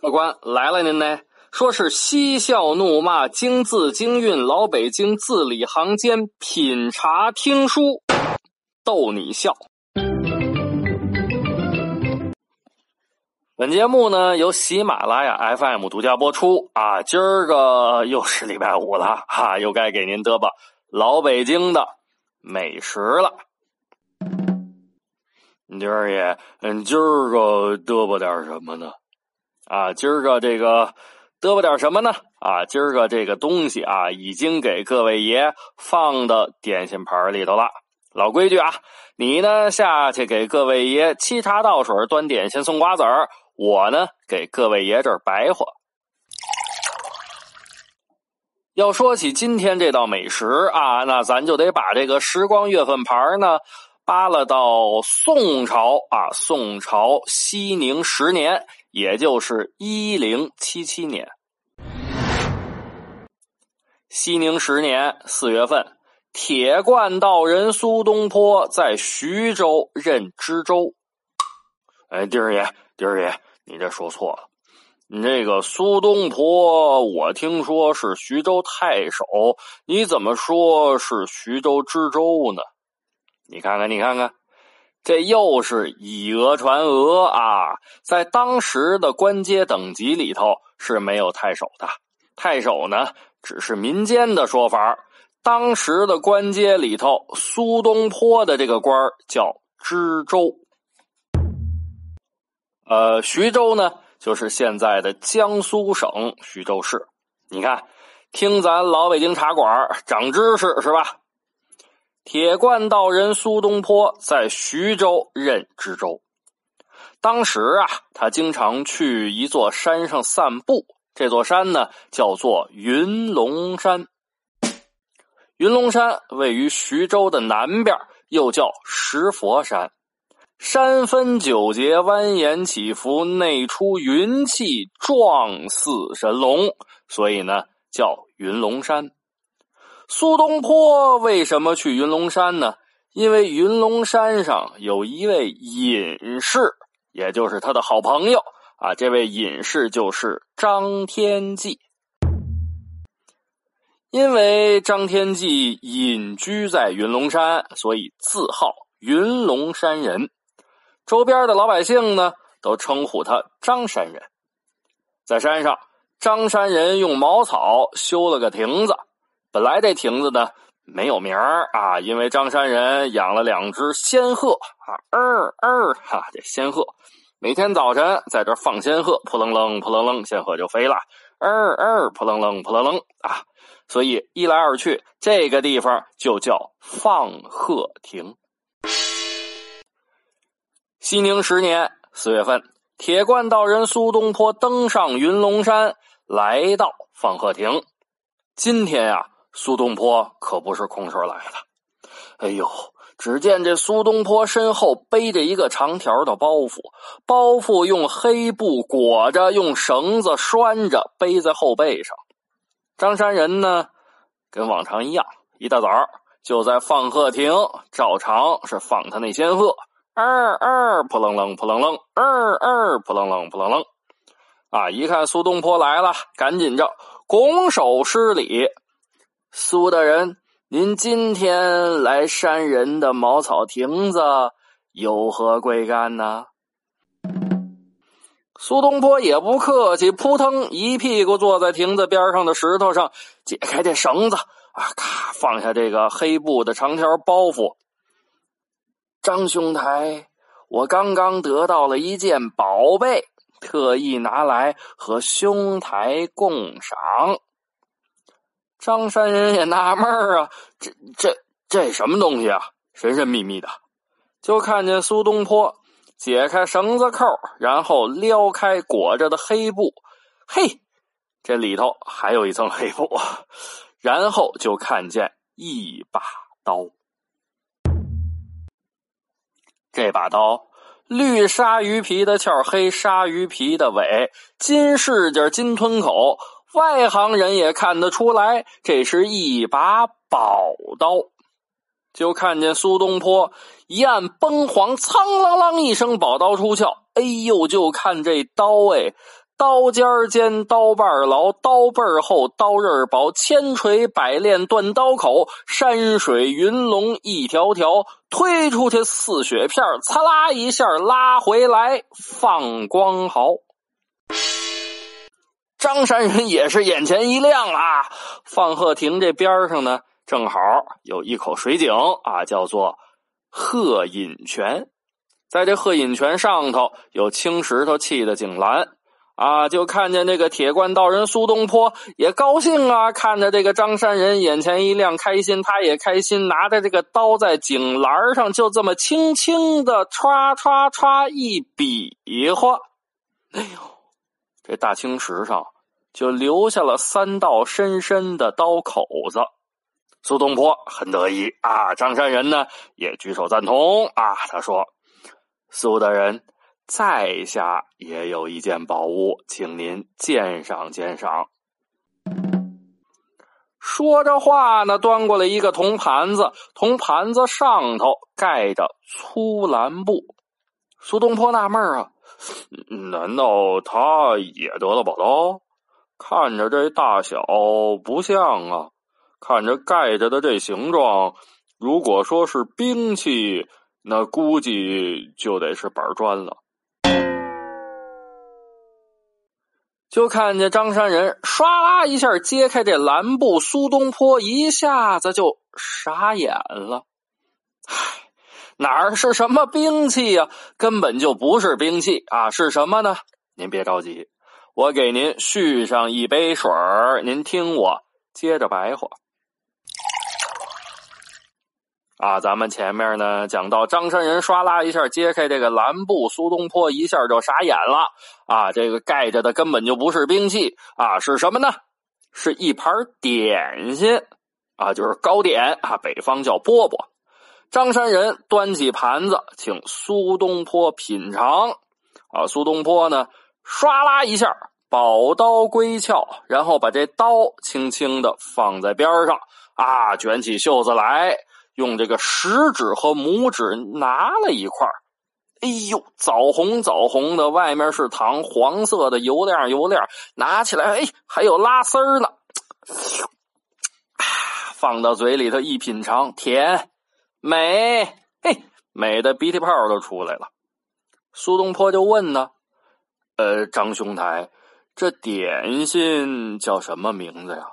客官来了，您呢？说是嬉笑怒骂，京字京韵，老北京字里行间，品茶听书，逗你笑。本节目呢由喜马拉雅 FM 独家播出啊！今儿个又是礼拜五了哈，又该给您嘚吧老北京的美食了。今儿也，嗯，今儿个嘚吧点什么呢？啊，今儿个这个。嘚吧点什么呢？啊，今儿个这个东西啊，已经给各位爷放到点心盘里头了。老规矩啊，你呢下去给各位爷沏茶倒水、端点心、送瓜子儿，我呢给各位爷这儿白活。要说起今天这道美食啊，那咱就得把这个时光月份牌呢扒拉到宋朝啊，宋朝熙宁十年。也就是一零七七年，熙宁十年四月份，铁罐道人苏东坡在徐州任知州。哎，丁儿爷，弟儿爷，你这说错了。你这个苏东坡，我听说是徐州太守，你怎么说是徐州知州呢？你看看，你看看。这又是以讹传讹啊！在当时的官阶等级里头是没有太守的，太守呢只是民间的说法。当时的官阶里头，苏东坡的这个官叫知州。呃，徐州呢就是现在的江苏省徐州市。你看，听咱老北京茶馆长知识是吧？铁罐道人苏东坡在徐州任知州。当时啊，他经常去一座山上散步。这座山呢，叫做云龙山。云龙山位于徐州的南边，又叫石佛山。山分九节，蜿蜒起伏，内出云气，状似神龙，所以呢，叫云龙山。苏东坡为什么去云龙山呢？因为云龙山上有一位隐士，也就是他的好朋友啊。这位隐士就是张天骥。因为张天骥隐居在云龙山，所以自号云龙山人。周边的老百姓呢，都称呼他张山人。在山上，张山人用茅草修了个亭子。本来这亭子呢没有名儿啊，因为张山人养了两只仙鹤啊，二二哈，这仙鹤每天早晨在这放仙鹤，扑棱棱扑棱棱，仙鹤就飞了，二二扑棱棱扑棱棱啊，所以一来二去，这个地方就叫放鹤亭。熙宁十年四月份，铁罐道人苏东坡登上云龙山，来到放鹤亭。今天呀。苏东坡可不是空手来的。哎呦，只见这苏东坡身后背着一个长条的包袱，包袱用黑布裹着，用绳子拴着，背在后背上。张山人呢，跟往常一样，一大早就在放鹤亭，照常是放他那仙鹤，二二扑棱棱扑棱棱，二二扑棱棱扑棱棱。啊，一看苏东坡来了，赶紧着拱手施礼。苏大人，您今天来山人的茅草亭子，有何贵干呢？苏东坡也不客气，扑腾一屁股坐在亭子边上的石头上，解开这绳子，啊，咔放下这个黑布的长条包袱。张兄台，我刚刚得到了一件宝贝，特意拿来和兄台共赏。张山人也纳闷啊，这这这什么东西啊？神神秘秘的，就看见苏东坡解开绳子扣，然后撩开裹着的黑布，嘿，这里头还有一层黑布，然后就看见一把刀。这把刀，绿鲨鱼皮的鞘，黑鲨鱼皮的尾，金饰件，金吞口。外行人也看得出来，这是一把宝刀。就看见苏东坡一按崩簧，苍啷啷一声，宝刀出鞘。哎呦，就看这刀哎，刀尖尖，刀把牢，刀背厚，刀刃薄，千锤百炼断刀口，山水云龙一条条，推出去似雪片，擦啦一下拉回来放光毫。张山人也是眼前一亮啊！放鹤亭这边上呢。正好有一口水井啊，叫做鹤隐泉。在这鹤隐泉上头有青石头砌的井栏啊，就看见这个铁罐道人苏东坡也高兴啊，看着这个张山人眼前一亮，开心，他也开心，拿着这个刀在井栏上就这么轻轻的歘歘歘一比划，哎呦，这大青石上就留下了三道深深的刀口子。苏东坡很得意啊，张山人呢也举手赞同啊。他说：“苏大人，在下也有一件宝物，请您鉴赏鉴赏。”说着话呢，端过来一个铜盘子，铜盘子上头盖着粗蓝布。苏东坡纳闷啊，难道他也得了宝刀？看着这大小不像啊。看着盖着的这形状，如果说是兵器，那估计就得是板砖了。就看见张山人唰啦一下揭开这蓝布，苏东坡一下子就傻眼了。唉，哪儿是什么兵器呀？根本就不是兵器啊！是什么呢？您别着急，我给您续上一杯水，您听我接着白话。啊，咱们前面呢讲到张山人唰啦一下揭开这个蓝布，苏东坡一下就傻眼了。啊，这个盖着的根本就不是兵器啊，是什么呢？是一盘点心啊，就是糕点啊，北方叫饽饽。张山人端起盘子，请苏东坡品尝。啊，苏东坡呢唰啦一下宝刀归鞘，然后把这刀轻轻的放在边上啊，卷起袖子来。用这个食指和拇指拿了一块哎呦，枣红枣红的，外面是糖，黄色的油亮油亮，拿起来，哎，还有拉丝儿呢。放到嘴里头一品尝，甜美，嘿，美的鼻涕泡都出来了。苏东坡就问呢：“呃，张兄台，这点心叫什么名字呀？”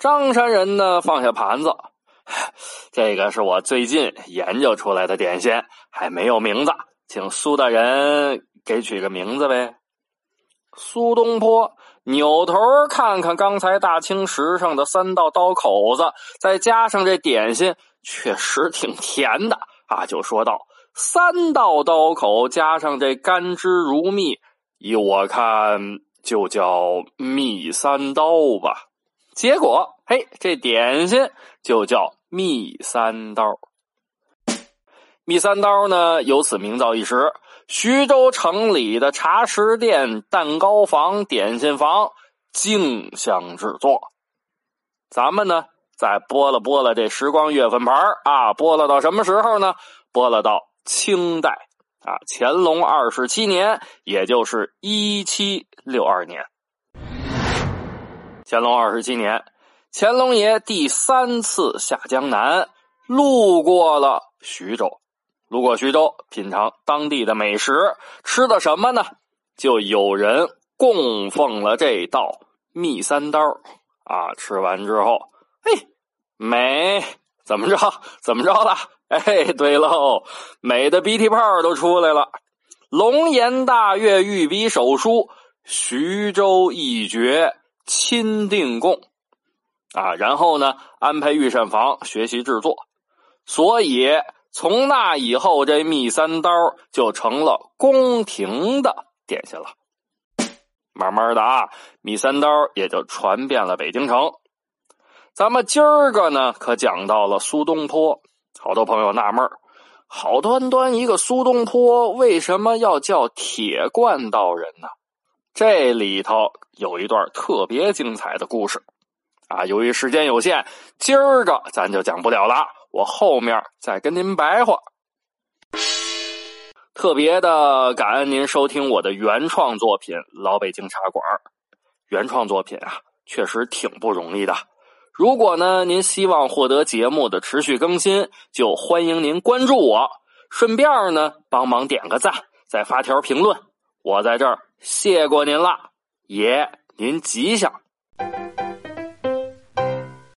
张山人呢，放下盘子。这个是我最近研究出来的点心，还没有名字，请苏大人给取个名字呗。苏东坡扭头看看刚才大青石上的三道刀口子，再加上这点心，确实挺甜的啊，就说道：“三道刀口加上这甘汁如蜜，依我看就叫蜜三刀吧。”结果，嘿，这点心就叫蜜三刀。蜜三刀呢，由此名噪一时。徐州城里的茶食店、蛋糕房、点心房竞相制作。咱们呢，再拨了拨了这时光月份牌啊，拨了到什么时候呢？拨了到清代啊，乾隆二十七年，也就是一七六二年。乾隆二十七年，乾隆爷第三次下江南，路过了徐州，路过徐州，品尝当地的美食，吃的什么呢？就有人供奉了这道蜜三刀啊！吃完之后，嘿，美，怎么着？怎么着了？哎，对喽，美的鼻涕泡都出来了。龙颜大悦，御笔手书“徐州一绝”。钦定供啊，然后呢，安排御膳房学习制作，所以从那以后，这蜜三刀就成了宫廷的点心了。慢慢的啊，蜜三刀也就传遍了北京城。咱们今儿个呢，可讲到了苏东坡，好多朋友纳闷好端端一个苏东坡，为什么要叫铁罐道人呢？这里头有一段特别精彩的故事，啊，由于时间有限，今儿个咱就讲不了了，我后面再跟您白话。特别的感恩您收听我的原创作品《老北京茶馆》。原创作品啊，确实挺不容易的。如果呢，您希望获得节目的持续更新，就欢迎您关注我，顺便呢帮忙点个赞，再发条评论。我在这儿谢过您了，爷您吉祥。